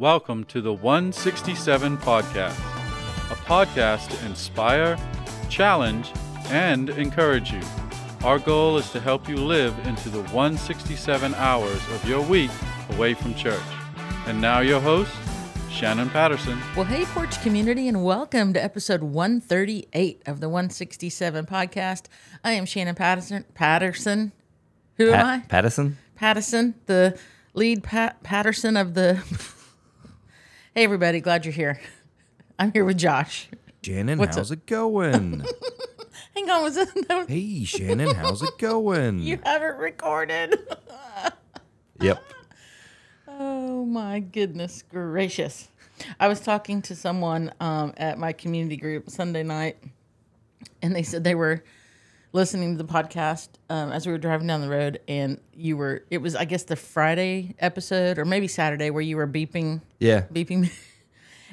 Welcome to the 167 Podcast, a podcast to inspire, challenge, and encourage you. Our goal is to help you live into the 167 hours of your week away from church. And now, your host, Shannon Patterson. Well, hey, Porch community, and welcome to episode 138 of the 167 podcast. I am Shannon Patterson. Patterson. Who am I? Patterson. Patterson, the lead Pat- Patterson of the. hey, everybody, glad you're here. I'm here with Josh. Shannon, What's how's it going? Hang on, was it? No, hey, Shannon, how's it going? you haven't recorded. Yep. Oh my goodness gracious. I was talking to someone um, at my community group Sunday night, and they said they were listening to the podcast um, as we were driving down the road, and you were, it was, I guess, the Friday episode or maybe Saturday where you were beeping, Yeah. beeping. me.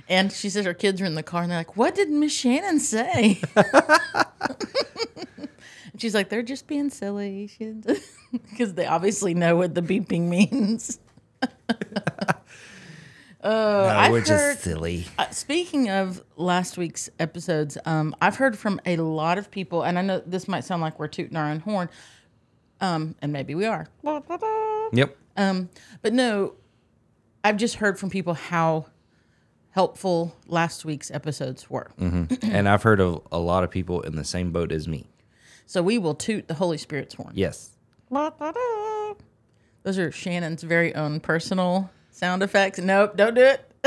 And she says her kids are in the car and they're like, What did Miss Shannon say? And She's like, They're just being silly. Because they obviously know what the beeping means. No, I've we're heard- just silly. Uh, speaking of last week's episodes, um, I've heard from a lot of people, and I know this might sound like we're tooting our own horn, um, and maybe we are. Yep. Um, but no, I've just heard from people how helpful last week's episodes were. and I've heard of a lot of people in the same boat as me. So we will toot the Holy Spirit's horn. Yes. Those are Shannon's very own personal sound effects. Nope, don't do it.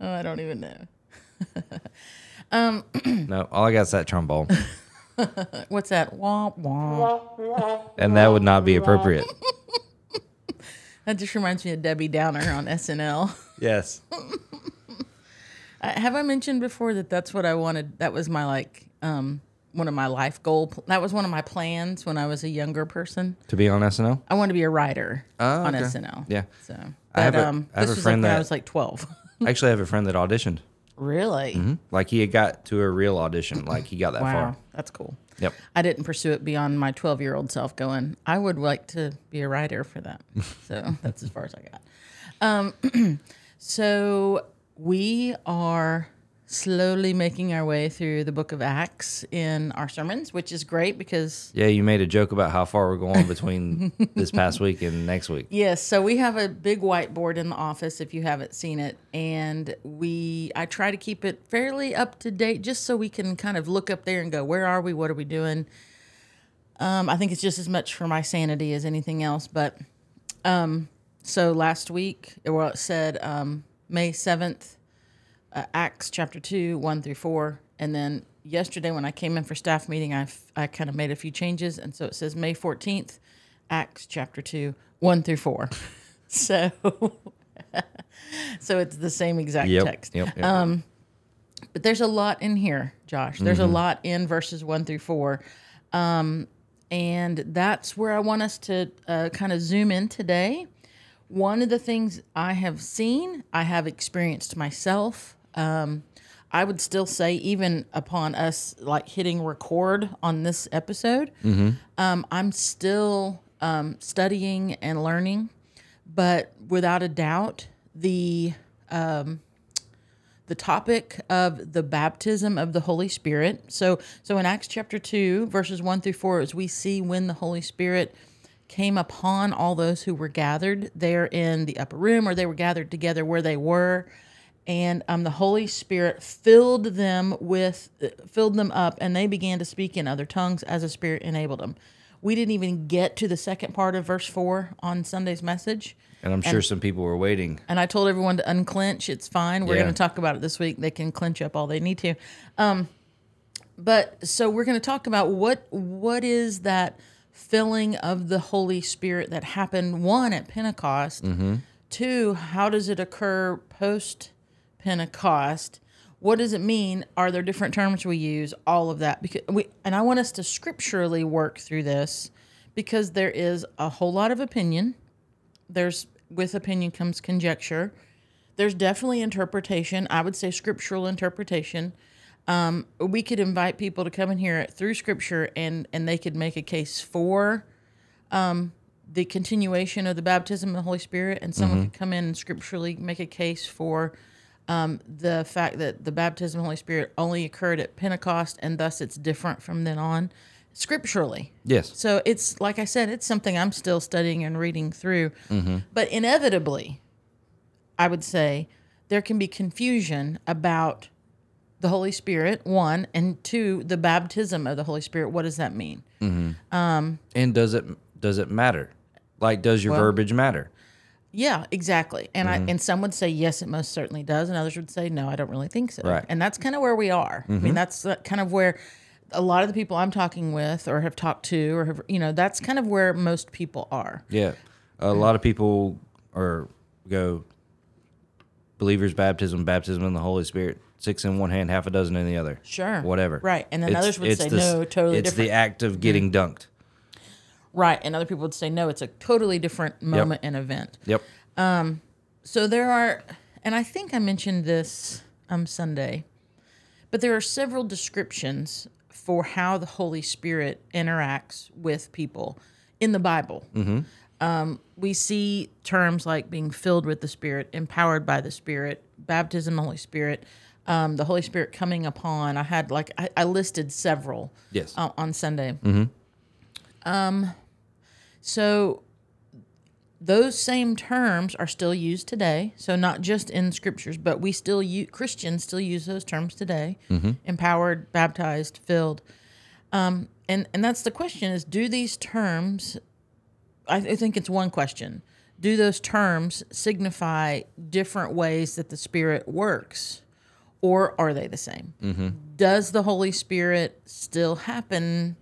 oh, I don't even know. No, all I got is that trombone. What's that? Wah, wah. and that would not be appropriate. That just reminds me of Debbie Downer on SNL. Yes. Uh, Have I mentioned before that that's what I wanted? That was my like um one of my life goal. That was one of my plans when I was a younger person. To be on SNL? I wanted to be a writer Oh, on okay. SNL. Yeah. So, but I have a- um, I have this a was friend like when I was like twelve. actually, I have a friend that auditioned. really? Like he had got to a real audition. Like he got that Wow, far. that's cool. Yep. I didn't pursue it beyond my twelve-year-old self. Going, I would like to be a writer for that. So that's as far as I got. Um, so we are slowly making our way through the book of Acts in our sermons, which is great because Yeah, you made a joke about how far we're going between this past week and next week. Yes, so we have a big whiteboard in the office if you haven't seen it and we I try to keep it fairly up to date just so we can kind of look up there and go where are we what are we doing? Um, I think it's just as much for my sanity as anything else, but um, so last week well it said um, May 7th uh, Acts chapter 2 1 through 4 and then yesterday when I came in for staff meeting I I kind of made a few changes and so it says May 14th Acts chapter 2, 1 through 4. so so it's the same exact Yep. text. Yep. yep. But there's a lot in here, Josh. There's a lot in verses 1 through 4. Um, and that's where I want us to uh, kind of zoom in today. One of the things I have seen, I have experienced myself. Um, I would still say, even upon us like hitting record on this episode, um, I'm still um, studying and learning. But without a doubt, the the topic of the baptism of the Holy Spirit. So, so in Acts chapter two, verses one through four, as we see when the Holy Spirit came upon all those who were gathered there in the upper room, or they were gathered together where they were, and um, the Holy Spirit filled them with, filled them up, and they began to speak in other tongues as the Spirit enabled them. We didn't even get to the second part of verse four on Sunday's message. and I'm sure some people were waiting. And I told everyone to unclench. It's fine. We're Yeah. going to talk about it this week. They can clench up all they need to. Um, but so we're going to talk about what what is that filling of the Holy Spirit that happened one at Pentecost. Two, how does it occur post Pentecost? What does it mean? Are there different terms we use? All of that because we and I want us to scripturally work through this because there is a whole lot of opinion there's with opinion comes conjecture there's definitely interpretation i would say scriptural interpretation um, we could invite people to come in here through scripture and and they could make a case for um, the continuation of the baptism of the Holy Spirit, and someone could come in and scripturally make a case for um, the fact that the baptism of the Holy Spirit only occurred at Pentecost, and thus it's different from then on, scripturally. Yes. So it's like I said, it's something I'm still studying and reading through. But inevitably, I would say there can be confusion about the Holy Spirit, one, and two, the baptism of the Holy Spirit. What does that mean? um And does it does it matter? Like, does your Well- verbiage matter? Yeah, exactly. And Mm-hmm. I and some would say yes, it most certainly does, and others would say no, I don't really think so. Right. Mm-hmm. And that's kind of where we are. I mean, that's uh, kind of where a lot of the people I'm talking with, or have talked to, or have you know, that's kind of where most people are. Yeah. A lot of people are go believers baptism, baptism in the Holy Spirit, six in one hand, half a dozen in the other. Sure. Whatever. Right. And then others would say, no, totally It's different. the act of getting dunked. Right. And other people would say no, it's a totally different moment and event. Yep. So there are, and I think I mentioned this um Sunday, but there are several descriptions for how the Holy Spirit interacts with people in the Bible. Um, we see terms like being filled with the Spirit, empowered by the Spirit, baptism, of the Holy Spirit, um, the Holy Spirit coming upon. I had like I, I listed several Yes. uh, on Sunday. Hmm. Um, so those same terms are still used today. So not just in scriptures, but we still use Christians still use those terms today: empowered, baptized, filled. Um, and and that's the question: is do these terms? I, I think it's one question. Do those terms signify different ways that the Spirit works, or are they the same? Does the Holy Spirit still happen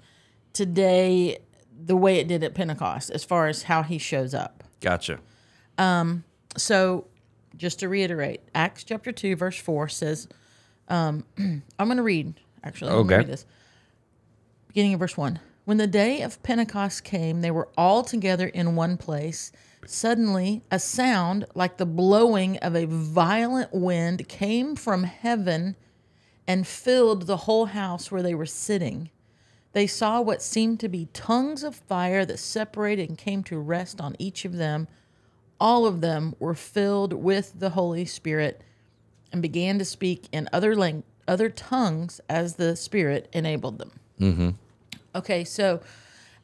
today the way it did at Pentecost, as far as how He shows up? Gotcha. So, just to reiterate, Acts chapter 2, verse 4 says, um, I'm going to read, actually, I'm Okay. read this. Beginning of verse 1. When the day of Pentecost came, they were all together in one place. Suddenly, a sound like the blowing of a violent wind came from heaven and filled the whole house where they were sitting. They saw what seemed to be tongues of fire that separated and came to rest on each of them. All of them were filled with the Holy Spirit and began to speak in other lang- other tongues as the Spirit enabled them. Mm-hmm. Okay, so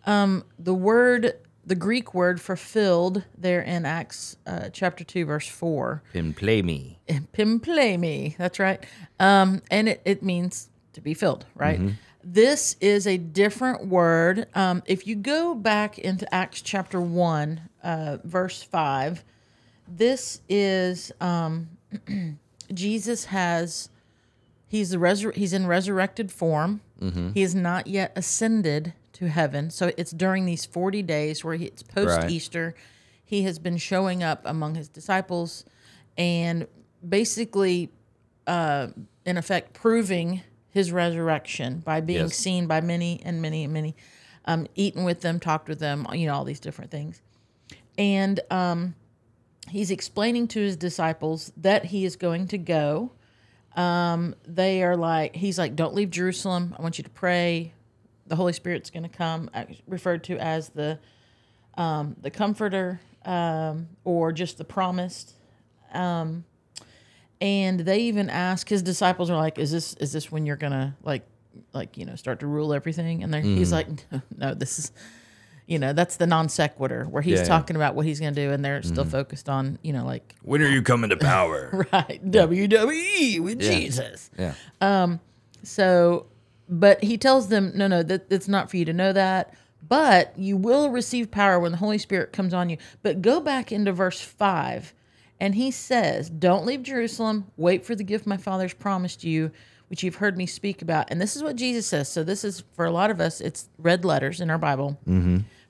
um, the word, the Greek word for filled, there in Acts uh, chapter two, verse four, me. Pimplemi. That's right. Um, and it, it means to be filled, right? This is a different word. Um, if you go back into Acts chapter 1, uh, verse 5, this is um, Jesus has, he's, the resur- he's in resurrected form. He is not yet ascended to heaven. So it's during these 40 days where he, it's post Easter. He has been showing up among his disciples and basically, uh, in effect, proving his resurrection by being Yes. seen by many and many and many, um, eaten with them, talked with them, you know, all these different things. And um, he's explaining to his disciples that he is going to go. Um, they are like, he's like, don't leave Jerusalem. I want you to pray. The Holy Spirit's going to come, uh, referred to as the um, the Comforter um, or just the Promised. Um, and they even ask his disciples are like, "Is this is this when you're gonna like like you know start to rule everything?" And they're he's like, "No, this is." You know, that's the non sequitur where he's Yeah, yeah. talking about what he's to do, and they're still focused on, you know, like When are you coming to power? right WWE with Jesus. yeah. Um so, but he tells them, no, no, that it's not for you to know that. But you will receive power when the Holy Spirit comes on you. But go back into verse five, and he says, "Don't leave Jerusalem. Wait for the gift my father's promised you, which you've heard me speak about." And this is what Jesus says. So this is for a lot of us. It's red letters in our Bible.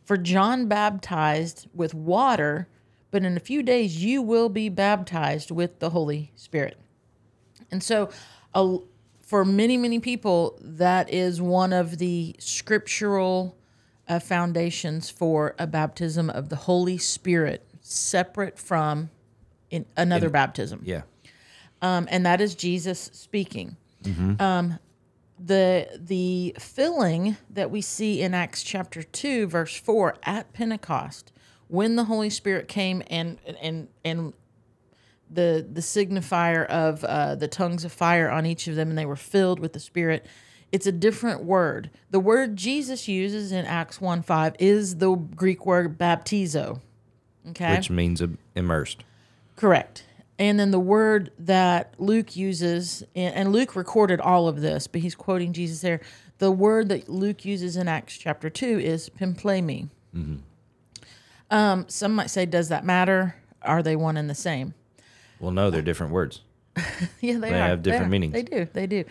For John baptized with water, but in a few days you will be baptized with the Holy Spirit. And so, a, for many, many people, that is one of the scriptural uh, foundations for a baptism of the Holy Spirit, separate from in another baptism. Yeah. Um, and that is Jesus speaking. Um, the the filling that we see in Acts chapter two, verse four, at Pentecost, when the Holy Spirit came and and and the the signifier of uh, the tongues of fire on each of them, and they were filled with the Spirit. It's a different word. The word Jesus uses in Acts 1 5 is the Greek word baptizo. Okay. which means immersed. Correct. And then the word that Luke uses, and Luke recorded all of this, but he's quoting Jesus there. The word that Luke uses in Acts chapter 2 is pimplemi. Um, some might say, does that matter? Are they one and the same? Well, no, they're different words. Yeah, they, They are. have different are. meanings. They do. They do.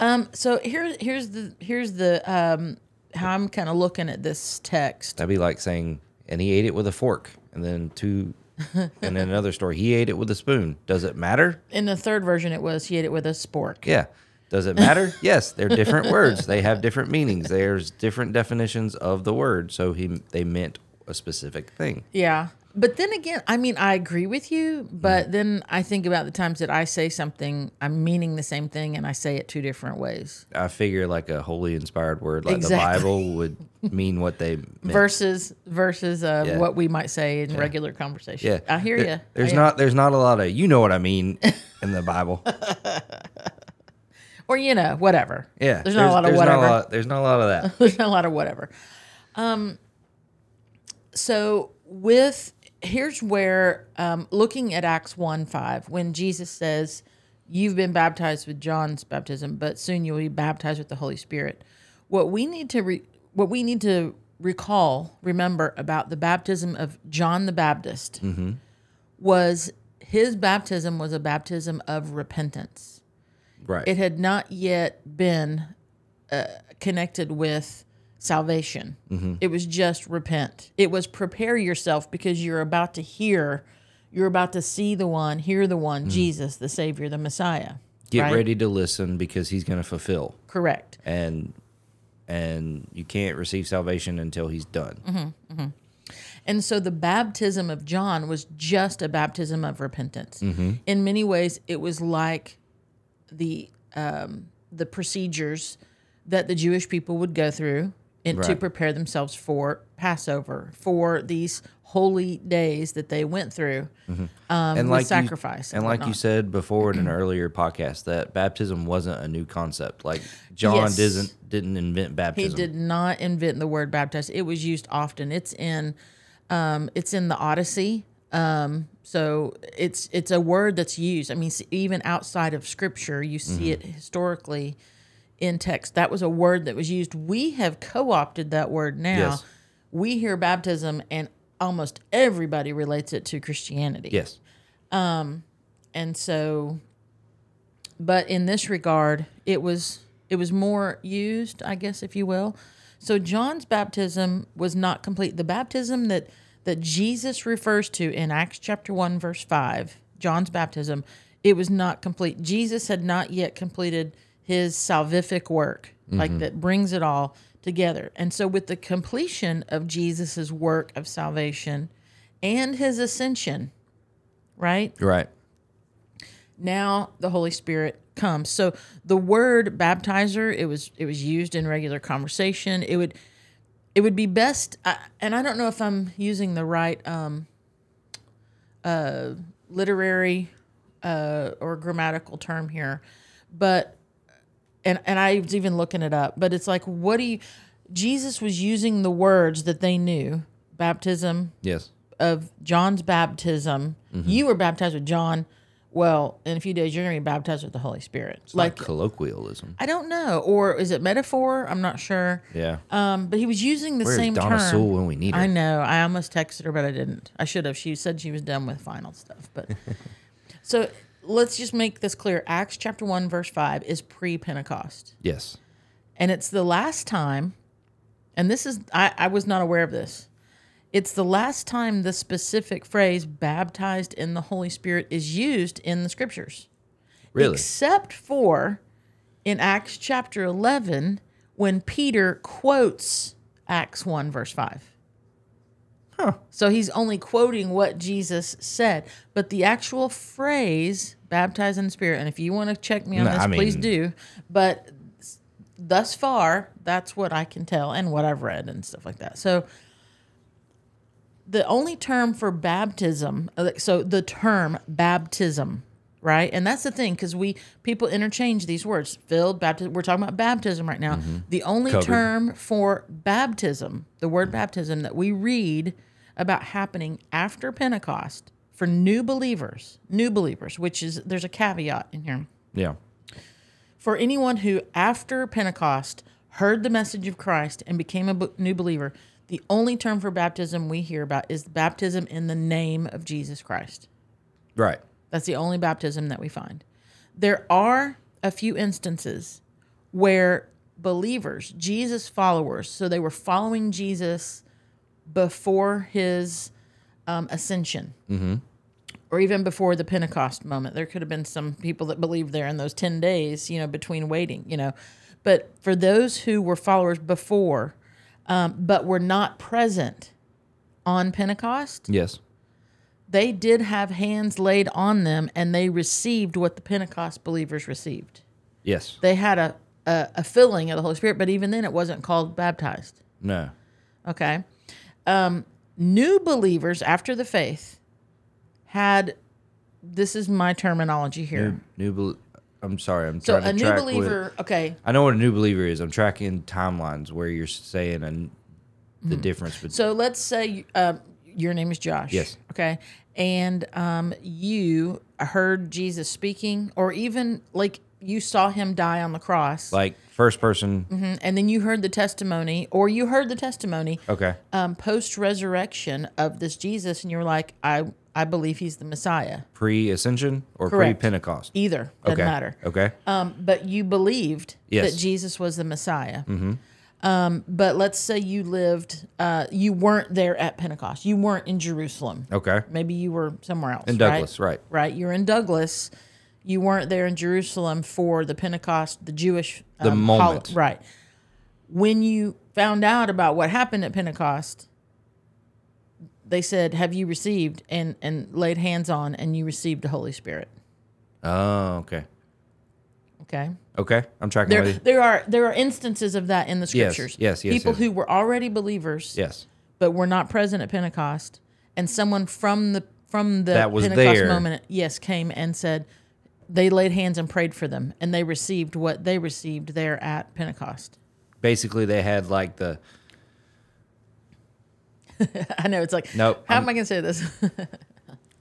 Um, so here's here's the here's the um, how I'm kind of looking at this text. That'd be like saying, and he ate it with a fork, and then two, and then another story, he ate it with a spoon. Does it matter? In the third version, it was he ate it with a spork. Yeah. Does it matter? yes, they're different words. They have different meanings. There's different definitions of the word. So he they meant a specific thing. Yeah. But then again, I mean, I agree with you, but Mm-hmm. then I think about the times that I say something, I'm meaning the same thing and I say it two different ways I figure like a holy inspired word like Exactly. the Bible would mean what they meant. versus versus uh, Yeah. what we might say in regular conversation. yeah. I hear There- you. There's not there's not a lot of you know what I mean in the Bible. or you know, whatever. Yeah. There's not a lot of whatever. Lot, there's not a lot of that. There's not a lot of whatever. Um, so with here's where um, looking at Acts one five, when Jesus says, "You've been baptized with John's baptism, but soon you'll be baptized with the Holy Spirit." What we need to re- what we need to recall, remember about the baptism of John the Baptist was his baptism was a baptism of repentance Right. it had not yet been uh, connected with salvation. It was just repent. It was prepare yourself because you're about to hear, you're about to see the one, hear the one, Jesus, the Savior, the Messiah. Get right? ready to listen because he's going to fulfill. Correct. And and you can't receive salvation until he's done. Mm-hmm. And so the baptism of John was just a baptism of repentance. In many ways, it was like the um, the procedures that the Jewish people would go through in, to prepare themselves for Passover, for these holy days that they went through um, and like sacrifice. you, and like you said before in an earlier podcast that baptism wasn't a new concept like john Yes. didn't didn't invent baptism. He did not invent the word baptize. It was used often. It's in um, it's in the Odyssey. Um, so it's it's a word that's used. I mean, even outside of Scripture, you see Mm-hmm. it historically in text. That was a word that was used. We have co-opted that word now. Yes. We hear baptism, and almost everybody relates it to Christianity. yes um, and so but in this regard it was it was more used i guess if you will so john's baptism was not complete the baptism that that jesus refers to in acts chapter 1 verse 5 john's baptism it was not complete jesus had not yet completed his salvific work like that brings it all together. And so with the completion of jesus' work of salvation and his ascension right? Right. Now the holy spirit comes. So the word baptizo it was it was used in regular conversation. It would it would be best I, and i don't know if i'm using the right um uh literary uh or grammatical term here but and and i was even looking it up but it's like what do you jesus was using the words that they knew baptism yes of John's baptism. Mm-hmm. You were baptized with John. Well, in a few days, you're going to be baptized with the Holy Spirit. like like, colloquialism I don't know. Or is it metaphor? I'm not sure. yeah Um, but he was using the Where's same Donna term. Sewell when we need her? I know. I almost texted her, but I didn't. I should have. She said she was done with final stuff. But so let's just make this clear. Acts chapter 1, verse 5 is pre Pentecost. yes And it's the last time, and this is, I, I was not aware of this. It's the last time the specific phrase baptized in the Holy Spirit is used in the scriptures. really Except for in Acts chapter 11 when Peter quotes Acts 1, verse 5. Huh. So he's only quoting what Jesus said. But the actual phrase, baptized in the Spirit, and if you want to check me on No, this, I please mean- do. But thus far, that's what I can tell and what I've read and stuff like that. So the only term for baptism uh, so the term baptism right and that's the thing because we people interchange these words filled baptism we're talking about baptism right now the only Covered. term for baptism the word baptism that we read about happening after pentecost for new believers new believers which is there's a caveat in here Yeah. for anyone who, after Pentecost, heard the message of Christ and became a new believer, the only term for baptism we hear about is baptism in the name of Jesus Christ. Right. That's the only baptism that we find. There are a few instances where believers, Jesus followers, so they were following Jesus before his um, ascension, or even before the Pentecost moment. There could have been some people that believed there in those 10 days, you know, between waiting, you know. But for those who were followers before, um, but were not present on Pentecost, Yes. they did have hands laid on them and they received what the Pentecost believers received. Yes. They had a, a, a filling of the Holy Spirit, but even then it wasn't called baptized. No. Okay. Um, new believers after the faith had, this is my terminology here. New. New. I'm sorry. I'm so trying to a new track with- believer, okay. I know what a new believer is. I'm tracking timelines where you're saying and the difference between. So let's say uh, your name is Josh. Yes. Okay. And um, you heard Jesus speaking, or even like you saw him die on the cross, like first person. Mhm. and then you heard the testimony, or you heard the testimony Okay. um, post resurrection of this Jesus, and you were like, I, I believe he's the Messiah. Pre ascension or pre Pentecost? Either doesn't Okay. matter. Okay. Um, but you believed Yes. that Jesus was the Messiah. Um, but let's say you lived, uh, you weren't there at Pentecost. You weren't in Jerusalem. Okay. Maybe you were somewhere else. In Douglas, right. Right. You're in Douglas. You weren't there in Jerusalem for the Pentecost, the Jewish The um, hol- moment. right. When you found out about what happened at Pentecost, they said, "Have you received and and laid hands on, and you received the Holy Spirit?" Oh, okay. Okay. Okay. I'm tracking There, there are there are instances of that in the Yes, scriptures. yes, yes, People yes. who were already believers, Yes. but were not present at Pentecost, and someone from the from the That was Pentecost there. moment, yes, came and said they laid hands and prayed for them, and they received what they received there at Pentecost. Basically, they had like the. I know it's like, Nope, How I'm- am I going to say this?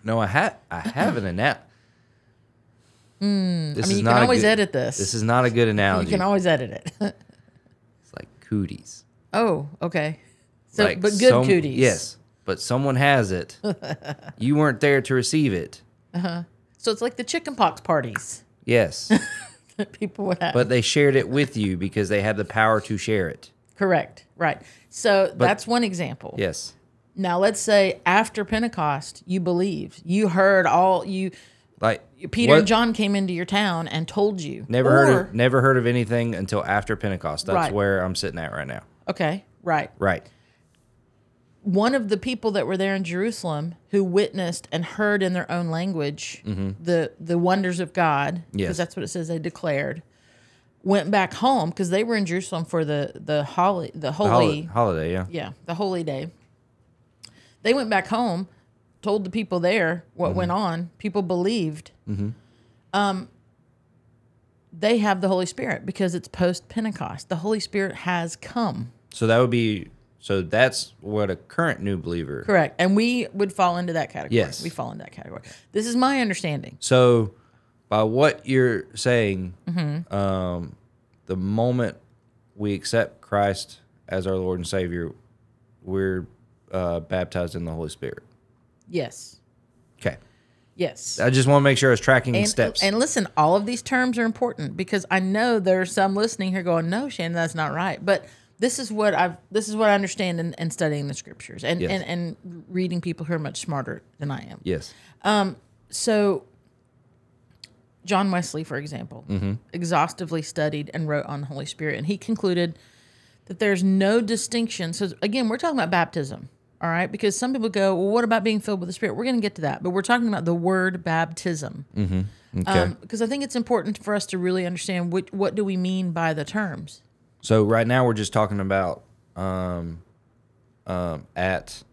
No, I have. I have an analogy. this Hmm, I mean, is you can always good- edit this. This is not a good analogy. you can always edit it. it's like cooties. oh, okay. So, Like but good some- cooties. Yes, but someone has it. you weren't there to receive it. So it's like the chickenpox parties Yes, that people would have. but they shared it with you because they had the power to share it. Correct. Right. So that's one example. Yes. Now let's say after Pentecost, you believed, you heard all you. Like Peter what- and John came into your town and told you. Never Or- heard of never heard of anything until after Pentecost. That's Right. where I'm sitting at right now. Okay, right. Right. One of the people that were there in Jerusalem who witnessed and heard in their own language the the wonders of God, because Mm-hmm. Yes. that's what it says they declared, went back home because they were in Jerusalem for the the holy the holy The holi- holiday, yeah. yeah, the holy day. They went back home, told the people there what Mm-hmm. went on. People believed. Um, they have the Holy Spirit because it's post Pentecost. The Holy Spirit has come. So that would be so that's what a current new believer. Correct. And we would fall into that category. Yes. We fall into that category. This is my understanding. So by what you're saying, Mm-hmm. um, the moment we accept Christ as our Lord and Savior, we're uh, baptized in the Holy Spirit. Yes. Okay. Yes. I just want to make sure I was tracking and, steps. and listen, all of these terms are important because I know there are some listening here going, "No, Shannon, that's not right." But this is what I've this is what I understand in, in studying the scriptures and, Yes. and and reading people who are much smarter than I am. yes. Um, So, John Wesley, for example, exhaustively studied and wrote on the Holy Spirit, and he concluded that there's no distinction. So, again, we're talking about baptism, all right? Because some people go, well, what about being filled with the Spirit? We're going to get to that, but we're talking about the word baptism. Mm. Okay. Um, because I think it's important for us to really understand what, what do we mean by the terms. So right now we're just talking about um, um, at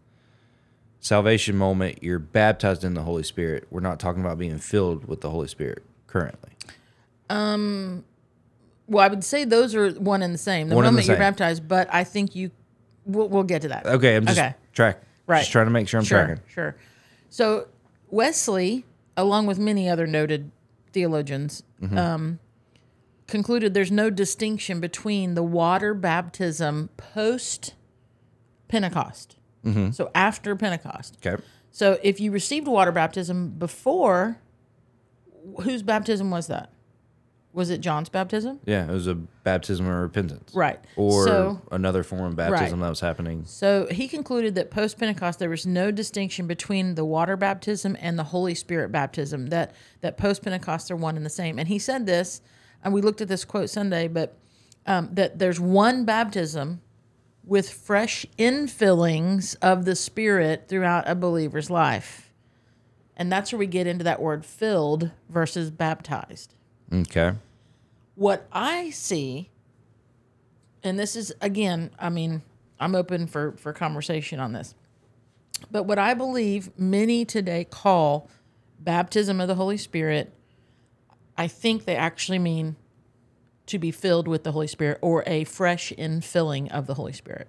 salvation moment, you're baptized in the Holy Spirit. We're not talking about being filled with the Holy Spirit currently. Um. Well, I would say those are one and the same. The One and the moment you're baptized, but I think you. We'll, we'll get to that. Okay, I'm just Okay. track. Right. Just trying to make sure I'm sure, tracking. Sure. So Wesley, along with many other noted theologians, Mm-hmm. um, concluded there's no distinction between the water baptism post Pentecost. Mm-hmm. So after Pentecost. Okay. So if you received water baptism before, whose baptism was that? Was it John's baptism? Yeah, it was a baptism of repentance. Right. Or So- another form of baptism that was happening. So he concluded that post Pentecost there was no distinction between the water baptism and the Holy Spirit baptism. That that post Pentecost they're one and the same. And he said this, and we looked at this quote Sunday, but um, that there's one baptism with fresh infillings of the Spirit throughout a believer's life, and that's where we get into that word filled versus baptized Okay. what I see, and this is again, I mean, I'm open for for conversation on this. But what I believe many today call baptism of the Holy Spirit, I think they actually mean to be filled with the Holy Spirit or a fresh infilling of the Holy Spirit.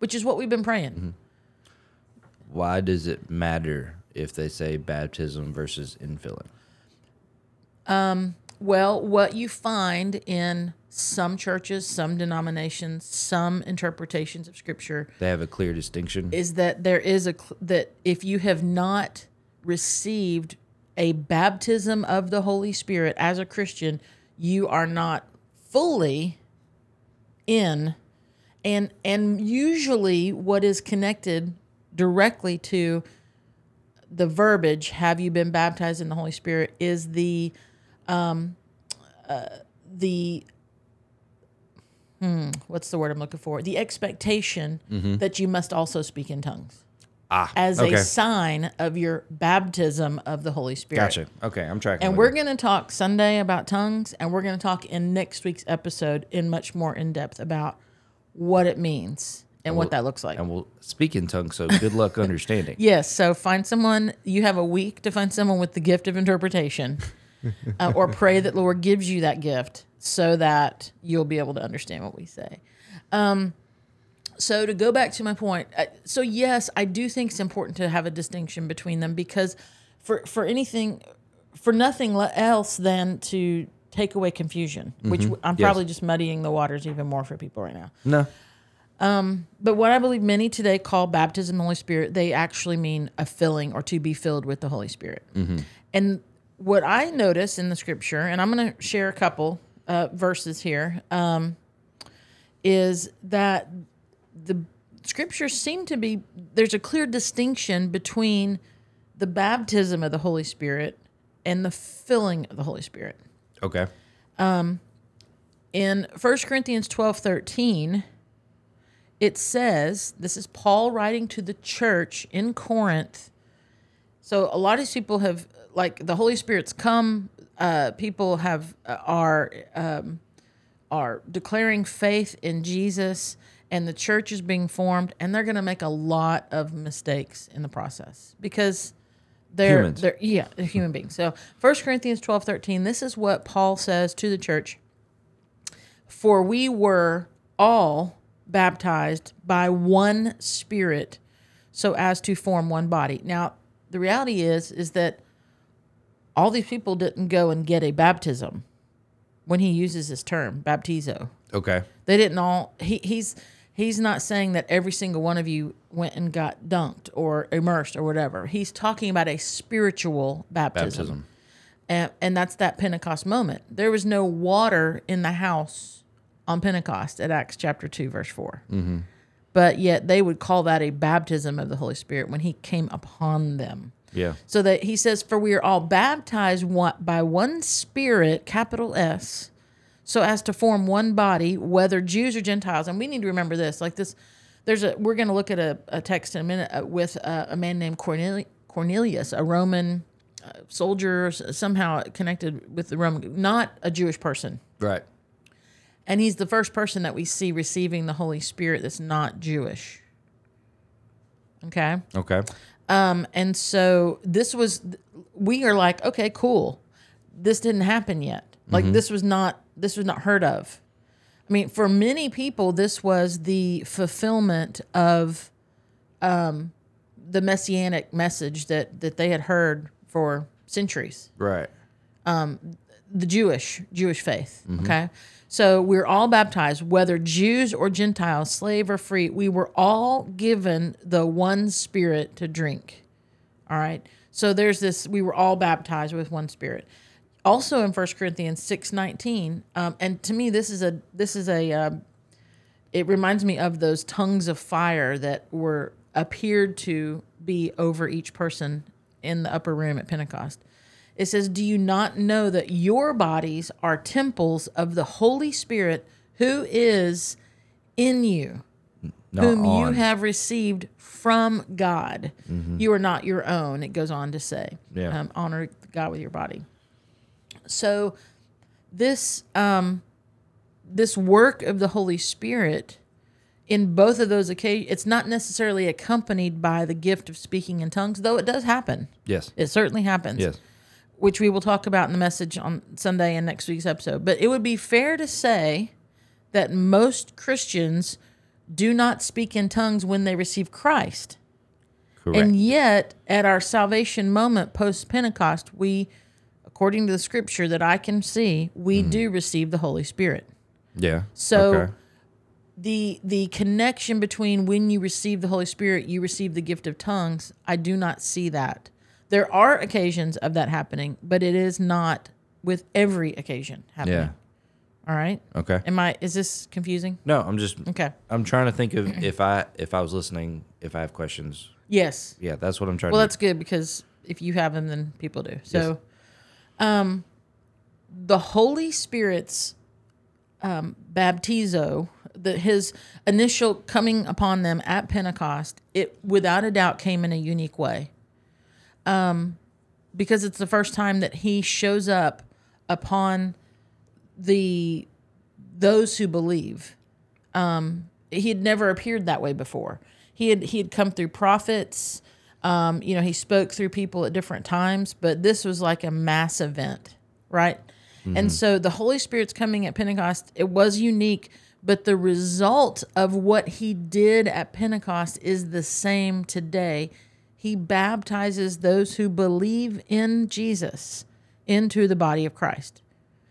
Which is what we've been praying. Mm-hmm. Why does it matter if they say baptism versus infilling? Um, well, what you find in some churches, some denominations, some interpretations of scripture They have a clear distinction. is that there is a that if you have not received a baptism of the Holy Spirit as a Christian, you are not fully in. And and usually what is connected directly to the verbiage have you been baptized in the Holy Spirit? is the um uh, the hmm, what's the word I'm looking for? The expectation that you must also speak in tongues ah, as okay. a sign of your baptism of the Holy Spirit. Gotcha. Okay, I'm tracking. And we're going to talk Sunday about tongues, and we're going to talk in next week's episode in much more in depth about what it means and what that looks like. and we'll speak in tongues. So good luck understanding. Yes, so find someone. You have a week to find someone with the gift of interpretation, uh, or pray that Lord gives you that gift so that you'll be able to understand what we say. Um, so to go back to my point, uh, so yes, I do think it's important to have a distinction between them because for for anything, for nothing else than to take away confusion, which I'm Mm-hmm. Yes. probably just muddying the waters even more for people right now. No. But what I believe many today call baptism the Holy Spirit, they actually mean a filling or to be filled with the Holy Spirit. And what I notice in the scripture, and I'm going to share a couple uh, verses here, um, is that the scriptures seem to be there's a clear distinction between the baptism of the Holy Spirit and the filling of the Holy Spirit Okay. in 1 Corinthians 12 13, it says, this is Paul writing to the church in Corinth. So a lot of these people have, like, the Holy Spirit's come. Uh, people have uh, are um, are declaring faith in Jesus, and the church is being formed, and they're going to make a lot of mistakes in the process because they're Humans. they're yeah they're human beings. So 1 Corinthians 12 13, this is what Paul says to the church. For we were all baptized by one spirit so as to form one body. Now, the reality is is that all these people didn't go and get a baptism when he uses this term, baptizo. Okay. They didn't all he, he's he's not saying that every single one of you went and got dunked or immersed or whatever. He's talking about a spiritual baptism Baptism. and, and that's that Pentecost moment. There was no water in the house on Pentecost at Acts chapter 2, verse 4. Mm-hmm. But yet they would call that a baptism of the Holy Spirit when he came upon them. Yeah. So that he says, For we are all baptized by one Spirit, capital S, so as to form one body, whether Jews or Gentiles. And we need to remember this. Like this, there's a, we're going to look at a, a text in a minute uh, with uh, a man named Corneli- Cornelius, a Roman uh, soldier, somehow connected with the Roman, not a Jewish person. Right. And he's the first person that we see receiving the Holy Spirit that's not Jewish. Okay. Okay. Um, and so this was, we are like, okay, cool. This didn't happen yet. Like this was not, this was not heard of. I mean, for many people, this was the fulfillment of um, the messianic message that that they had heard for centuries Right. the Jewish Jewish faith. Okay, so we're all baptized, whether Jews or Gentiles, slave or free. We were all given the one Spirit to drink. All right. So there's this. We were all baptized with one Spirit. Also in 1 Corinthians six nineteen, um, and to me this is a this is a uh, it reminds me of those tongues of fire that were appeared to be over each person in the upper room at Pentecost. It says, Do you not know that your bodies are temples of the Holy Spirit who is in you, Not whom you have received from God? You are not your own, it goes on to say. Yeah. Um, honor God with your body. So this um this work of the Holy Spirit in both of those occasions, it's not necessarily accompanied by the gift of speaking in tongues, though it does happen. Yes. It certainly happens. Yes. Which we will talk about in the message on Sunday and next week's episode. But it would be fair to say that most Christians do not speak in tongues when they receive Christ. Correct. And yet, at our salvation moment post Pentecost, we, according to the scripture that I can see, we mm-hmm. do receive the Holy Spirit. yeah. So Okay. the the connection between when you receive the Holy Spirit, you receive the gift of tongues. I do not see that. There are occasions of that happening, but it is not with every occasion happening. Yeah. All right. Okay. Am I? Is this confusing? No, I'm just. Okay. I'm trying to think of if I if I was listening, if I have questions. Yes. Yeah, that's what I'm trying to. Well, to. that's good because if you have them, then people do. So, um, the Holy Spirit's um, baptizo, the his initial coming upon them at Pentecost, it without a doubt came in a unique way. Um, because it's the first time that he shows up upon the those who believe he had never appeared that way before. He had he had come through prophets. Um, you know, he spoke through people at different times, but this was like a mass event, right? And so the Holy Spirit's coming at Pentecost. It was unique, but the result of what he did at Pentecost is the same today. He baptizes those who believe in Jesus into the body of Christ.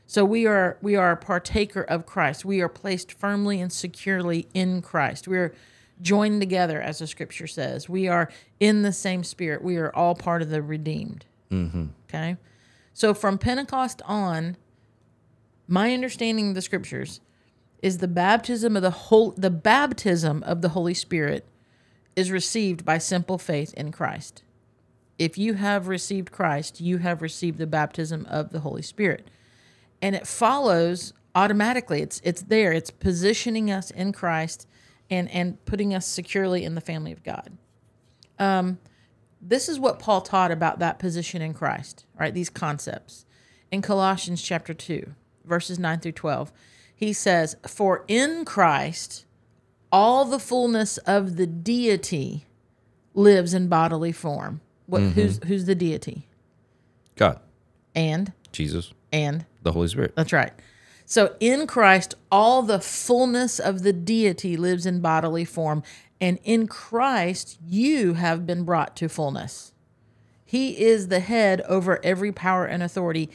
So we are we are a partaker of Christ. We are placed firmly and securely in Christ. We are joined together, as the Scripture says. We are in the same Spirit. We are all part of the redeemed. Mm-hmm. Okay, so from Pentecost on, my understanding of the Scriptures is the baptism of the whole the baptism of the Holy Spirit is received by simple faith in Christ. If you have received Christ, you have received the baptism of the Holy Spirit and it follows automatically it's it's there it's positioning us in christ and and putting us securely in the family of god. Um this is what paul taught about that position in christ right? These concepts. In colossians chapter 2 verses 9 through 12 he says for in christ all the fullness of the deity lives in bodily form. What who's who's the deity? God, and? Jesus, and? The Holy Spirit. That's right. So in Christ, all the fullness of the deity lives in bodily form, and in Christ, you have been brought to fullness. He is the head over every power and authority.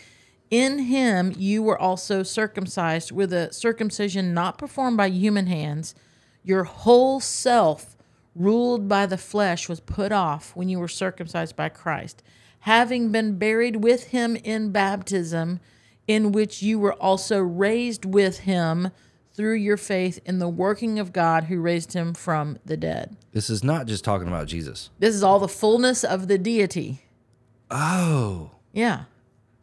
In him, you were also circumcised with a circumcision not performed by human hands. Your whole self, ruled by the flesh, was put off when you were circumcised by Christ, having been buried with him in baptism, in which you were also raised with him through your faith in the working of God who raised him from the dead. This is not just talking about Jesus. This is all the fullness of the deity. Oh, Yeah.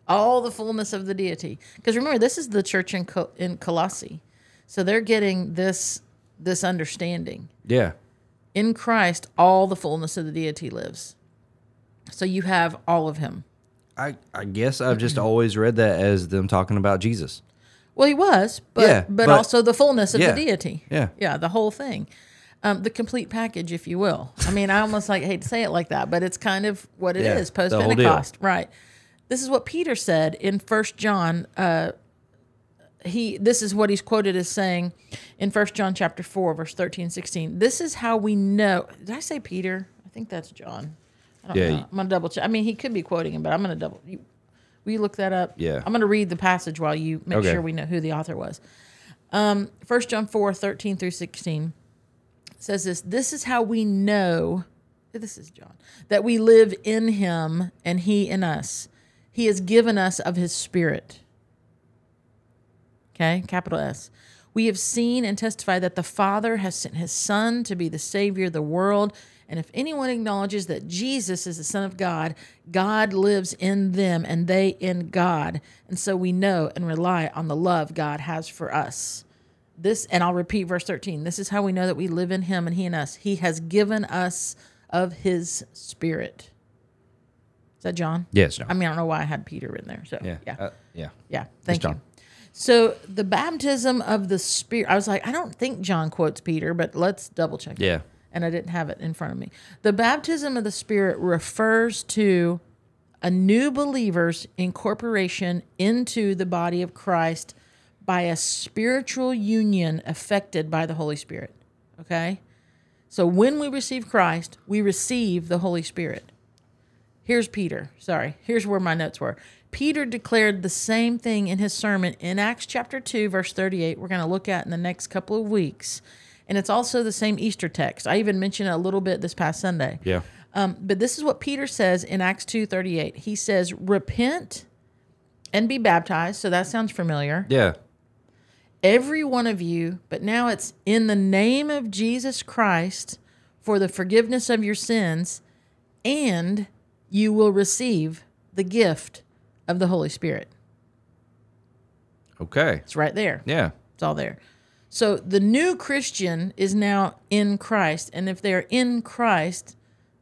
All the fullness of the deity. Because remember, this is the church in, Col- in Colossae. So they're getting this this understanding. yeah. In Christ, all the fullness of the deity lives. So you have all of him. I I guess I've just always read that as them talking about Jesus. Well, he was, but Yeah, but, but- also the fullness of yeah, the deity. yeah. yeah, the whole thing. um, the complete package, if you will. I mean, I almost like hate to say it like that, but it's kind of what it Yeah, is post. Pentecost, right? This is what Peter said in First John. Uh, he this is what he's quoted as saying in First John chapter four, verse 13, 16. This is how we know. Did I say Peter? I think that's John. Yeah, know. I'm gonna double check. I mean, he could be quoting him, but I'm gonna double. You, will you look that up? Yeah. I'm gonna read the passage while you make Okay. sure we know who the author was. Um, 1 John 4, 13 through 16 says this This is how we know, this is John, that we live in him and he in us. He has given us of his spirit. Okay, capital S. We have seen and testified that the Father has sent his Son to be the Savior of the world. And if anyone acknowledges that Jesus is the Son of God, God lives in them and they in God. And so we know and rely on the love God has for us. This, and I'll repeat verse 13 this is how we know that we live in him and he in us. He has given us of his Spirit. Is that John? Yes, John. I mean, I don't know why I had Peter in there. So, yeah. yeah. Uh, yeah. Yeah, thank John. you. So the baptism of the Spirit, I was like, I don't think John quotes Peter, but let's double check. it. And I didn't have it in front of me. The baptism of the Spirit refers to a new believer's incorporation into the body of Christ by a spiritual union affected by the Holy Spirit. Okay? So when we receive Christ, we receive the Holy Spirit. Here's Peter. Sorry. Here's where my notes were. Peter declared the same thing in his sermon in Acts chapter 2, verse 38, we're going to look at in the next couple of weeks. And it's also the same Easter text. I even mentioned it a little bit this past Sunday. Yeah. Um, but this is what Peter says in Acts 2 38. He says, Repent and be baptized. So that sounds familiar. Yeah. Every one of you, but now it's in the name of Jesus Christ for the forgiveness of your sins, and you will receive the gift of the Holy Spirit. Okay. It's right there. Yeah. It's all there. So the new Christian is now in Christ. And if they're in Christ,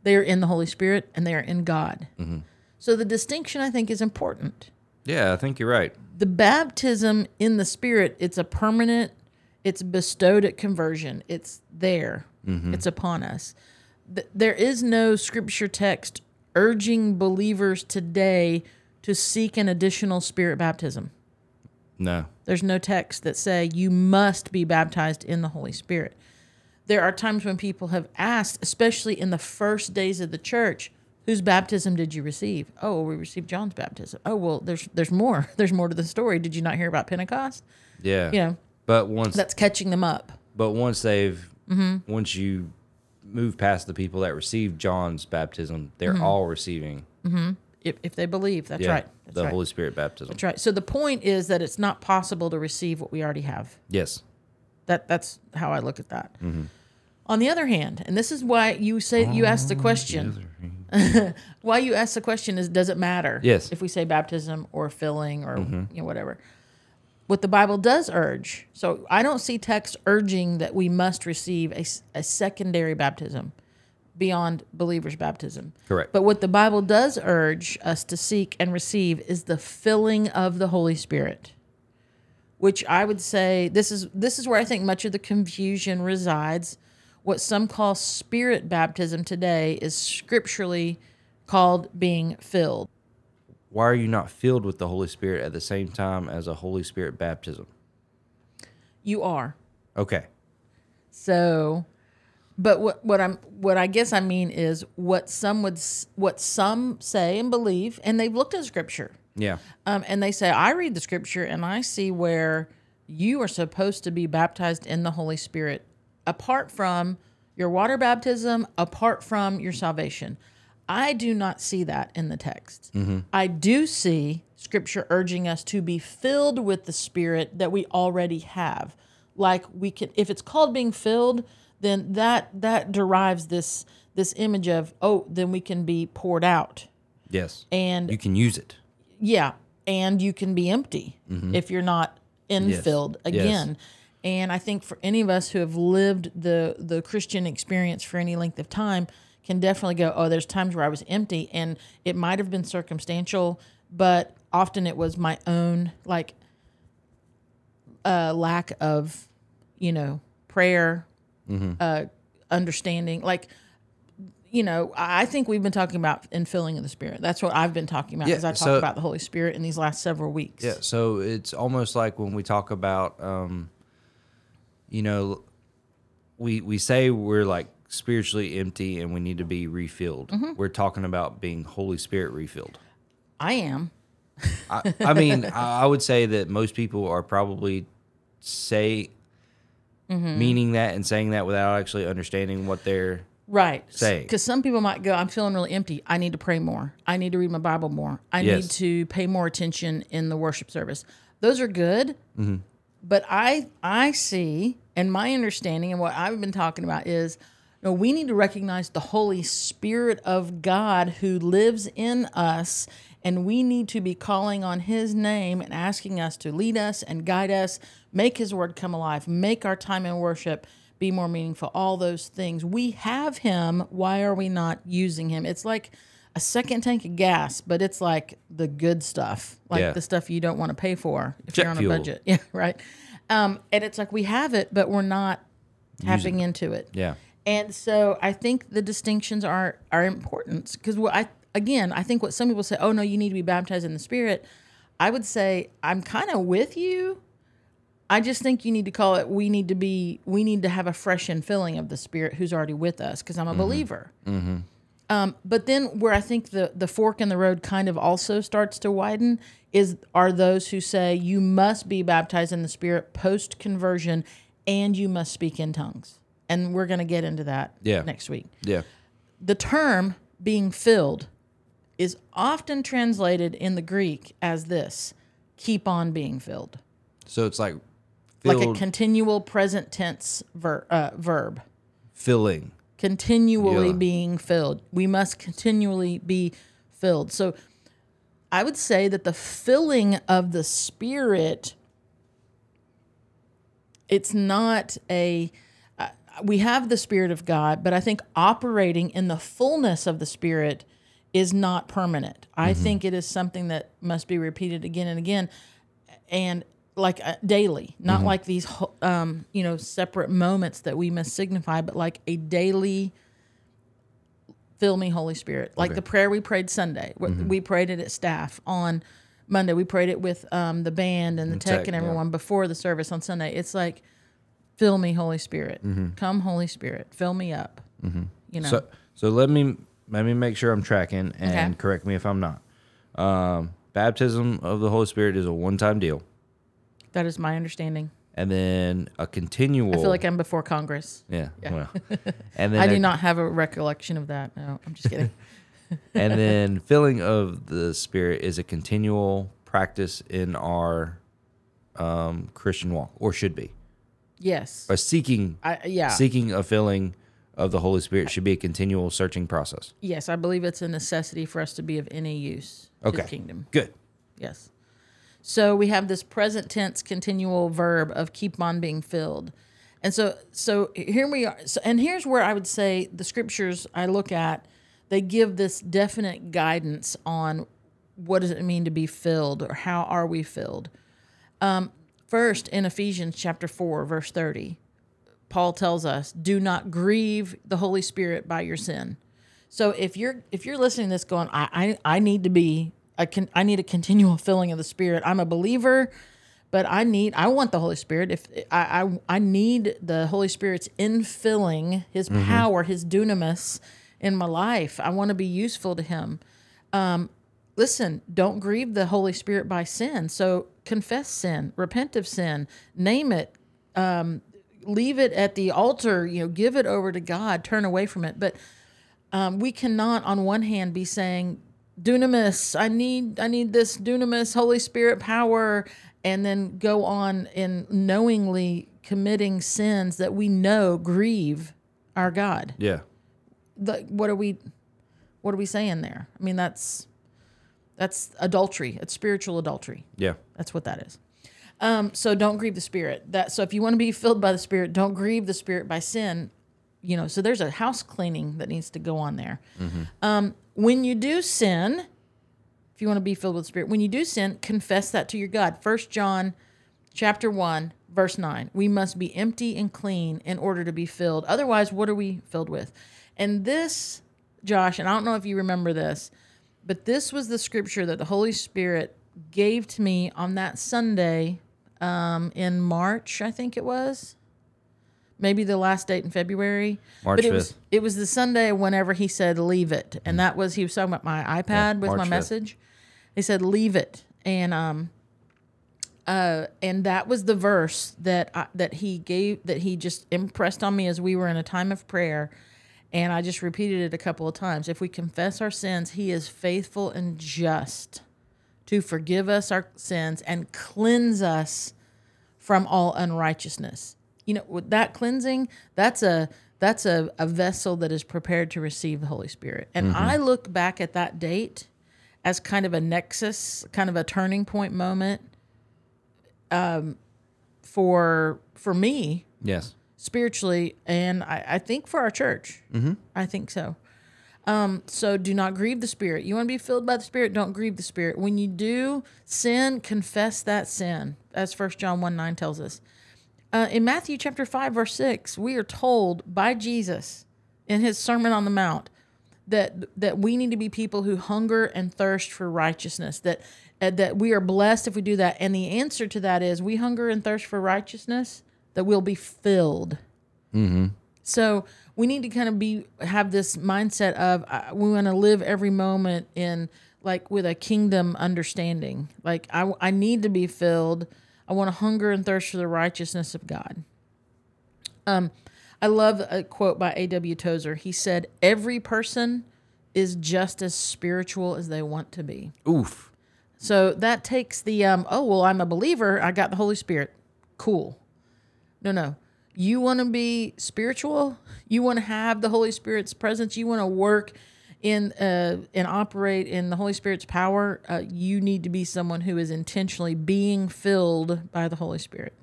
they are in the Holy Spirit and they are in God. Mm-hmm. So the distinction I think is important. Yeah, I think you're right. The baptism in the Spirit, it's a permanent, it's bestowed at conversion. It's there, mm-hmm. it's upon us. Th- There is no scripture text urging believers today to seek an additional Spirit baptism. No. There's no text that say you must be baptized in the Holy Spirit. There are times when people have asked, especially in the first days of the church, whose baptism did you receive? Oh, we received John's baptism. Oh, well, there's there's more. There's more to the story. Did you not hear about Pentecost? Yeah. You know, But once that's catching them up. but once they've Mm-hmm. once you move past the people that received John's baptism, they're Mm-hmm. all receiving If, if they believe, that's yeah, right. That's the right. Holy Spirit baptism. That's right. So the point is that it's not possible to receive what we already have. Yes. That that's how I look at that. Mm-hmm. On the other hand, and this is why you say you asked the question. why you ask the question is does it matter? Yes. Mm-hmm. If we say baptism or filling or you know whatever. What the Bible does urge. So I don't see text urging that we must receive a, a secondary baptism beyond believers' baptism. Correct. But what the Bible does urge us to seek and receive is the filling of the Holy Spirit. Which I would say this is this is where I think much of the confusion resides. What some call spirit baptism today is scripturally called being filled. Why are you not filled with the Holy Spirit at the same time as a Holy Spirit baptism? You are. Okay. So, but what what I'm what I guess I mean is what some would what some say and believe, and they've looked at scripture, Yeah. um, and they say I read the scripture and I see where you are supposed to be baptized in the Holy Spirit, apart from your water baptism, apart from your salvation. I do not see that in the text. I do see scripture urging us to be filled with the Spirit that we already have. Like we can, if it's called being filled, then that that derives this this image of oh, then we can be poured out, Yes. and You can use it. yeah, and you can be empty if you're not infilled Mm-hmm. Yes. again. And I think for any of us who have lived the the Christian experience for any length of time can definitely go, oh, there's times where I was empty and it might have been circumstantial, but often it was my own like uh, lack of, you know, prayer, Mm-hmm. uh, understanding. Like, you know, I think we've been talking about infilling of the Spirit. That's what I've been talking about Yeah, as I talk so- about the Holy Spirit in these last several weeks. Yeah, so it's almost like when we talk about, um, you know, we we say we're like spiritually empty and we need to be refilled. Mm-hmm. We're talking about being Holy Spirit refilled. I am. I, I mean, I I would say that most people are probably say Mm-hmm. meaning that and saying that without actually understanding what they're. Right. saying. Because some people might go, I'm feeling really empty. I need to pray more. I need to read my Bible more. I Yes. need to pay more attention in the worship service. Those are good. Mm-hmm. But I I see, and my understanding and what I've been talking about is no, we need to recognize the Holy Spirit of God who lives in us, and we need to be calling on His name and asking us to lead us and guide us, make His word come alive, make our time in worship be more meaningful, all those things. We have Him. Why are we not using Him? It's like a second tank of gas, but it's like the good stuff, like Yeah. the stuff you don't want to pay for if Jet you're on fuel. a budget. Yeah, right. Um, and it's like we have it, but we're not tapping into it. Yeah. And so I think the distinctions are are important because what I again I think what some people say, oh no, you need to be baptized in the Spirit. I would say I'm kind of with you. I just think you need to call it. We need to be. We need to have a fresh infilling of the Spirit who's already with us because I'm a believer. Um, but then where I think the the fork in the road kind of also starts to widen is are those who say you must be baptized in the Spirit post conversion and you must speak in tongues. And we're going to get into that Yeah. next week. Yeah. The term being filled is often translated in the Greek as this keep on being filled. So it's like Like a continual present tense ver- uh, verb. filling. continually Yeah. being filled. We must continually be filled. So I would say that the filling of the spirit it's not a uh, we have the spirit of God, but I think operating in the fullness of the spirit is not permanent. I think it is something that must be repeated again and again and like uh, daily, not like these um, you know separate moments that we must signify, but like a daily fill me Holy Spirit. Like the prayer we prayed Sunday, we, we prayed it at staff on Monday. We prayed it with um, the band and the tech, tech, and yeah. everyone before the service on Sunday. It's like fill me Holy Spirit, come Holy Spirit, fill me up. You know, So so let me let me make sure I'm tracking and Okay. correct me if I'm not. Um, baptism of the Holy Spirit is a one time deal, that is my understanding. and then a continual. I feel like I'm before Congress. yeah. Well, and then I a- do not have a recollection of that. No, I'm just kidding. and then filling of the Spirit is a continual practice in our um, Christian walk, or should be. yes. Or seeking I, yeah. seeking a filling of the Holy Spirit should be a continual searching process. Yes, I believe it's a necessity for us to be of any use to Okay. the kingdom. Good. Yes. So we have this present tense continual verb of keep on being filled. And so so here we are. So, and here's where I would say the scriptures I look at, they give this definite guidance on what does it mean to be filled or how are we filled. Um, first in Ephesians chapter 4 verse 30, Paul tells us, "Do not grieve the Holy Spirit by your sin." So if you're if you're listening to this going, I I, I need to be I can I need a continual filling of the Spirit. I'm a believer, but I need I want the Holy Spirit. If I I, I need the Holy Spirit's infilling, His power, His dunamis in my life. I want to be useful to Him. Um, listen, don't grieve the Holy Spirit by sin. So confess sin, repent of sin, name it, um, leave it at the altar. You know, give it over to God. Turn away from it, but um, we cannot on one hand be saying dunamis i need i need this dunamis holy spirit power and then go on in knowingly committing sins that we know grieve our god Yeah. the, what are we what are we saying there i mean that's that's adultery it's spiritual adultery Yeah. that's what that is. Um, so don't grieve the spirit. That so if you want to be filled by the spirit, don't grieve the spirit by sin. You know, so there's a house cleaning that needs to go on there. Um, when you do sin, if you want to be filled with the spirit, when you do sin, confess that to your God. First John chapter one, verse 9. We must be empty and clean in order to be filled. Otherwise, what are we filled with? And this, Josh, and I don't know if you remember this, but this was the scripture that the Holy Spirit gave to me on that Sunday um, in March, I think it was. Maybe the last date in February. March but it was 5th. it was the Sunday whenever he said leave it. And that was he was talking about my iPad with March my 5th. message. He said leave it. And um uh, and that was the verse that I, that he gave that he just impressed on me as we were in a time of prayer, and I just repeated it a couple of times. If we confess our sins, He is faithful and just to forgive us our sins and cleanse us from all unrighteousness. You know, with that cleansing, that's a that's a, a vessel that is prepared to receive the Holy Spirit. And I look back at that date as kind of a nexus, kind of a turning point moment um, for for me Yes. spiritually, and I, I think for our church. Mm-hmm. I think so. Um, so do not grieve the Spirit. You want to be filled by the Spirit. Don't grieve the Spirit. When you do sin, confess that sin, as First John one nine tells us. Uh, in Matthew chapter five verse six, we are told by Jesus in his Sermon on the Mount that that we need to be people who hunger and thirst for righteousness. That uh, that we are blessed if we do that. And the answer to that is we hunger and thirst for righteousness. That we'll be filled. So we need to kind of be have this mindset of uh, we want to live every moment in like with a kingdom understanding. Like I I need to be filled. I want to hunger and thirst for the righteousness of God. Um, I love a quote by A.W. Tozer. He said, "Every person is just as spiritual as they want to be." Oof. So that takes the um, oh well, I'm a believer. I got the Holy Spirit. Cool. No, no. You want to be spiritual. You want to have the Holy Spirit's presence. You want to work in uh, and operate in the Holy Spirit's power. Uh, you need to be someone who is intentionally being filled by the Holy Spirit.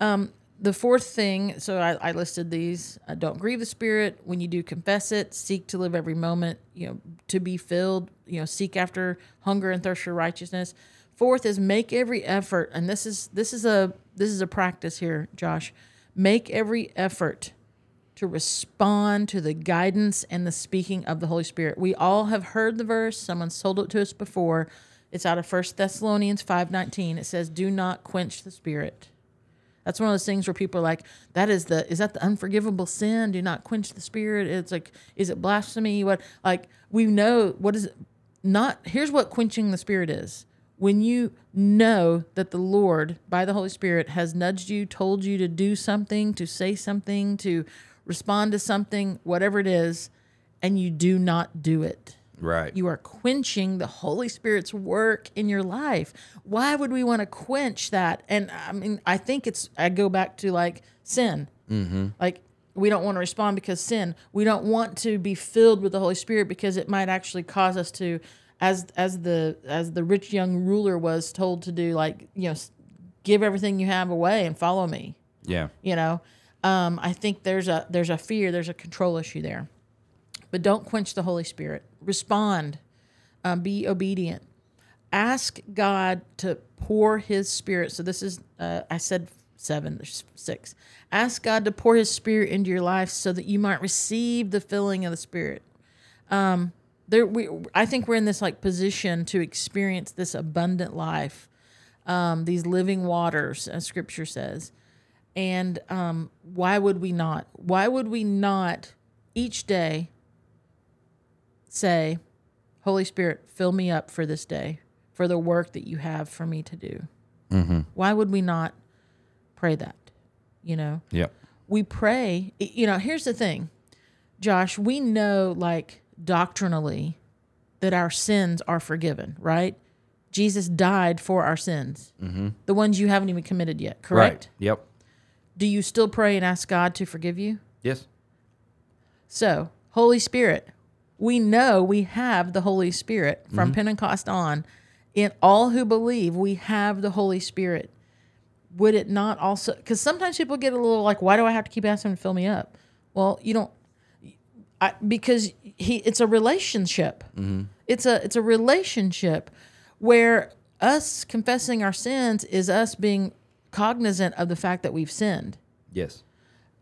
Um, the fourth thing, so I, I listed these. Uh, don't grieve the Spirit. When you do, confess it. Seek to live every moment. You know, to be filled. You know, seek after hunger and thirst for righteousness. Fourth is make every effort, and this is this is a this is a practice here, Josh. Make every effort to respond to the guidance and the speaking of the Holy Spirit. We all have heard the verse. Someone's told it to us before. It's out of 1 Thessalonians 5:19. It says, "Do not quench the spirit." That's one of those things where people are like, "That is the is that the unforgivable sin? Do not quench the spirit." It's like, is it blasphemy? What like we know what is it? Not here's what quenching the spirit is. When you know that the Lord by the Holy Spirit has nudged you, told you to do something, to say something, to respond to something, whatever it is, and you do not do it. Right. You are quenching the Holy Spirit's work in your life. Why would we want to quench that? And I mean, I think it's, I go back to like sin. Mm-hmm. Like, we don't want to respond because sin. We don't want to be filled with the Holy Spirit because it might actually cause us to, as as the as the rich young ruler was told to do, like you know, give everything you have away and follow me. Yeah. you know? Um, i think there's a there's a fear there's a control issue there. But don't quench the holy spirit. Respond. Um, be obedient. Ask god to pour his spirit. So this is uh, i said seven there's six. Ask god to pour his spirit into your life so that you might receive the filling of the spirit. Um, there we i think we're in this like position to experience this abundant life um, these living waters as scripture says and um, why would we not? Why would we not each day say, Holy Spirit, fill me up for this day, for the work that you have for me to do? Mm-hmm. Why would we not pray that? You know, Yeah. we pray. You know, here's the thing, Josh, we know like doctrinally that our sins are forgiven, right? Jesus died for our sins, mm-hmm. the ones you haven't even committed yet, correct? Right. Yep. Do you still pray and ask God to forgive you? Yes. So, Holy Spirit, we know we have the Holy Spirit from mm-hmm. Pentecost on. In all who believe, we have the Holy Spirit. Would it not also, because sometimes people get a little like, why do I have to keep asking him to fill me up? Well, you don't, I, because he, it's a relationship. Mm-hmm. It's a, it's a relationship where us confessing our sins is us being cognizant of the fact that we've sinned. Yes.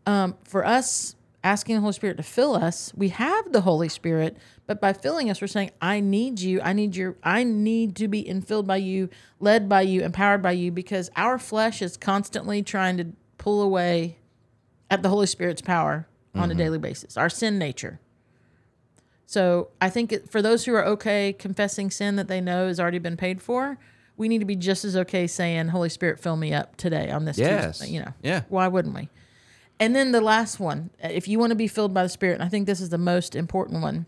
Um, for us, asking the Holy Spirit to fill us, we have the Holy Spirit, but by filling us, we're saying, I need you. I need your, I need to be infilled by you, led by you, empowered by you, because our flesh is constantly trying to pull away at the Holy Spirit's power on a daily basis, our sin nature. So I think it, for those who are okay confessing sin that they know has already been paid for, we need to be just as okay saying, Holy Spirit, fill me up today on this Yes. Tuesday. You know, Yeah. why wouldn't we? And then the last one, if you want to be filled by the Spirit, and I think this is the most important one,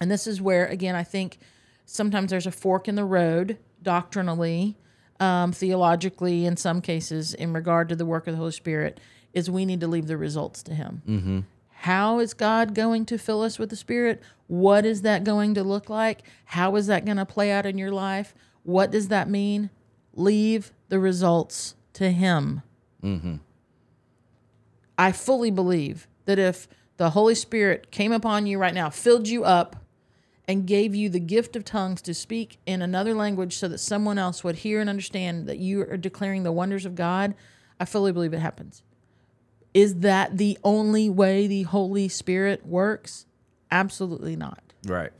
and this is where, again, I think sometimes there's a fork in the road doctrinally, um, theologically, in some cases, in regard to the work of the Holy Spirit, is we need to leave the results to Him. Mm-hmm. How is God going to fill us with the Spirit? What is that going to look like? How is that going to play out in your life? What does that mean? Leave the results to Him. I fully believe that if the Holy Spirit came upon you right now, filled you up, and gave you the gift of tongues to speak in another language so that someone else would hear and understand that you are declaring the wonders of God, I fully believe it happens. Is that the only way the Holy Spirit works? Absolutely not. Right.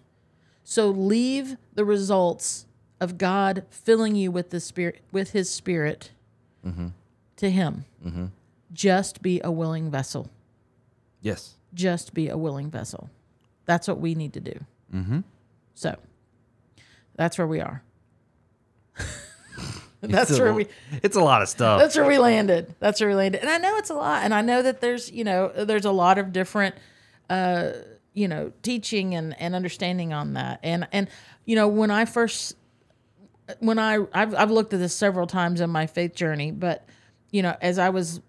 So leave the results of God filling you with the spirit with his spirit to him. Just be a willing vessel. Yes. Just be a willing vessel. That's what we need to do. Mm-hmm. So that's where we are. that's It's a- where we It's a lot of stuff. that's where we landed. That's where we landed. And I know it's a lot. And I know that there's, you know, there's a lot of different, uh, you know, teaching and, and understanding on that. And, and, you know, when I first, when I, I've, I've looked at this several times in my faith journey, but, you know, as I was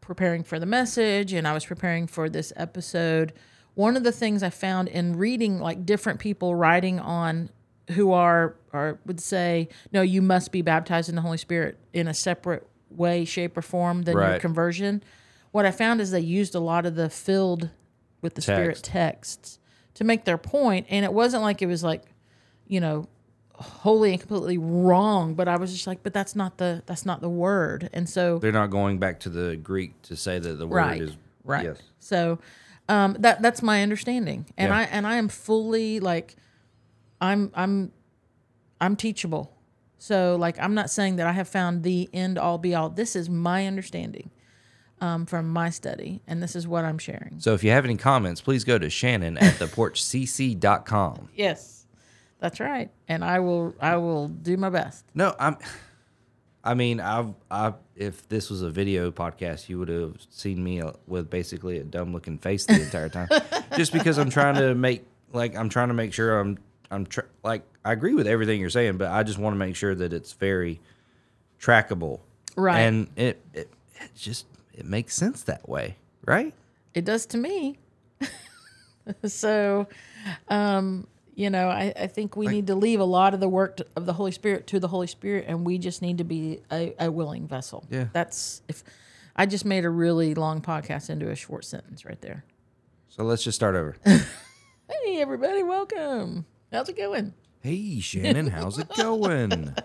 preparing for the message and I was preparing for this episode, one of the things I found in reading like different people writing on who are or would say, no, you must be baptized in the Holy Spirit in a separate way, shape, or form than your conversion. What I found is they used a lot of the filled with the Spirit texts to make their point, and it wasn't like it was like, you know, wholly and completely wrong. But I was just like, but that's not the that's not the word, and so They're not going back to the Greek to say that the word right is right Yes. so um that that's my understanding and Yeah. i and i am fully like i'm i'm i'm teachable. So like i'm not saying that i have found the end all be all. This is my understanding um, from my study and this is what i'm sharing. So if you have any comments, please go to Shannon at theporchcc.com. yes that's right. And i will i will do my best. No, I'm. I mean, I've, I if this was a video podcast, you would have seen me uh, with basically a dumb looking face the entire time, just because I'm trying to make like I'm trying to make sure I'm I'm tr- like I agree with everything you're saying, but I just want to make sure that it's very trackable, Right. And it it, it just it makes sense that way, right? it does to me so um you know i, I think we need to leave a lot of the work to, of the holy spirit to the holy spirit and we just need to be a, a willing vessel Yeah. that's if i just made a really long podcast into a short sentence right there So let's just start over. hey everybody welcome how's it going hey Shannon, how's it going?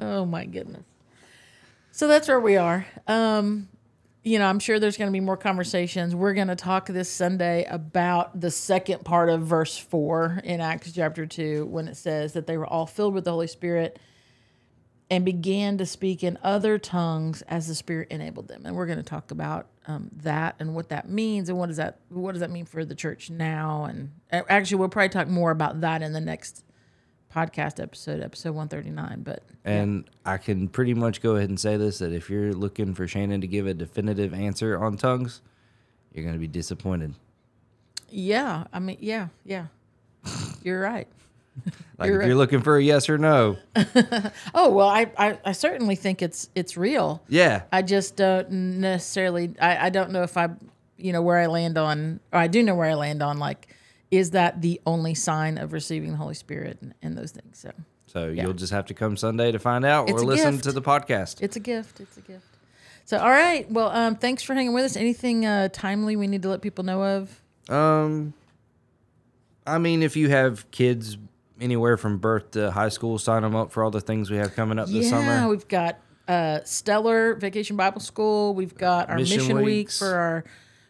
Oh my goodness. So that's where we are. Um, you know, I'm sure there's going to be more conversations. We're going to talk this Sunday about the second part of verse 4 in Acts chapter 2 when it says that they were all filled with the Holy Spirit and began to speak in other tongues as the Spirit enabled them. And we're going to talk about um, that and what that means and what does that what does that mean for the church now. And actually, we'll probably talk more about that in the next podcast episode, episode 139. But And I can pretty much go ahead and say this that if you're looking for Shannon to give a definitive answer on tongues, you're going to be disappointed. Yeah, I mean, yeah, yeah. You're right. Like You're if you're looking for a yes or no, Oh well, I, I, I certainly think it's it's real. yeah, I just don't necessarily. I, I don't know if I, you know, where I land on. Or I do know where I land on. Like, is that the only sign of receiving the Holy Spirit and, and those things? So so you'll just have to come Sunday to find out It's or listen gift. to the podcast. it's a gift. It's a gift. So all right. Well, um, thanks for hanging with us. Anything uh, timely we need to let people know of? Um, I mean, if you have kids anywhere from birth to high school, sign them up for all the things we have coming up this yeah, summer. we've got uh, Stellar Vacation Bible School. We've got our Mission Mission, Week Weeks. for our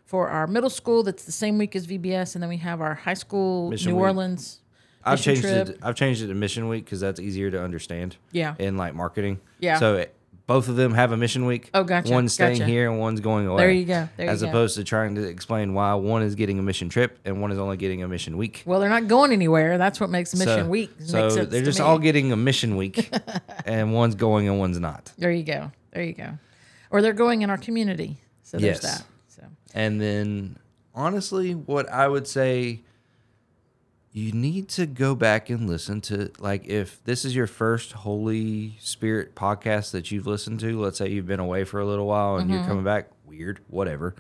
for our middle school. That's the same week as VBS, and then we have our high school Mission New Week. Orleans. I've changed trip. it. I've changed it to Mission Week because that's easier to understand. Yeah. In like marketing. Yeah. So it, both of them have a mission week. Oh, gotcha, One's staying gotcha. here and one's going away. There you go, there you as go. opposed to trying to explain why one is getting a mission trip and one is only getting a mission week. Well, they're not going anywhere. That's what makes Mission so, Week. So they're just me. all getting a mission week, and one's going and one's not. There you go. There you go. Or they're going in our community. So there's Yes. that. So And then, honestly, what I would say, you need to go back and listen to, like, if this is your first Holy Spirit podcast that you've listened to, let's say you've been away for a little while and you're coming back, weird, whatever.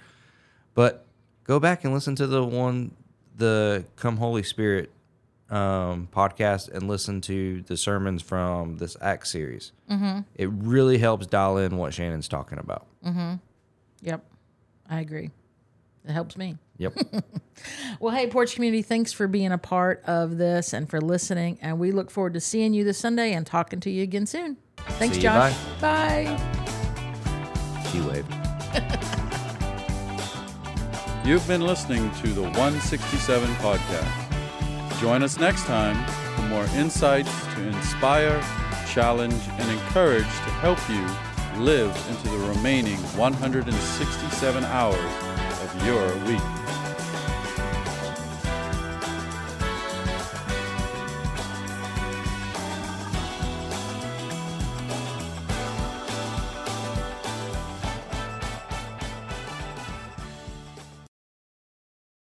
But go back and listen to the one, the Come Holy Spirit um, podcast and listen to the sermons from this Acts series. Mm-hmm. It really helps dial in what Shannon's talking about. yep. I agree. It helps me. Yep. Well, hey, Porch Community, thanks for being a part of this and for listening. And we look forward to seeing you this Sunday and talking to you again soon. Thanks, See you, Josh. bye. she waved. You've been listening to the 167 podcast. Join us next time for more insights to inspire, challenge, and encourage to help you live into the remaining 167 hours of your week.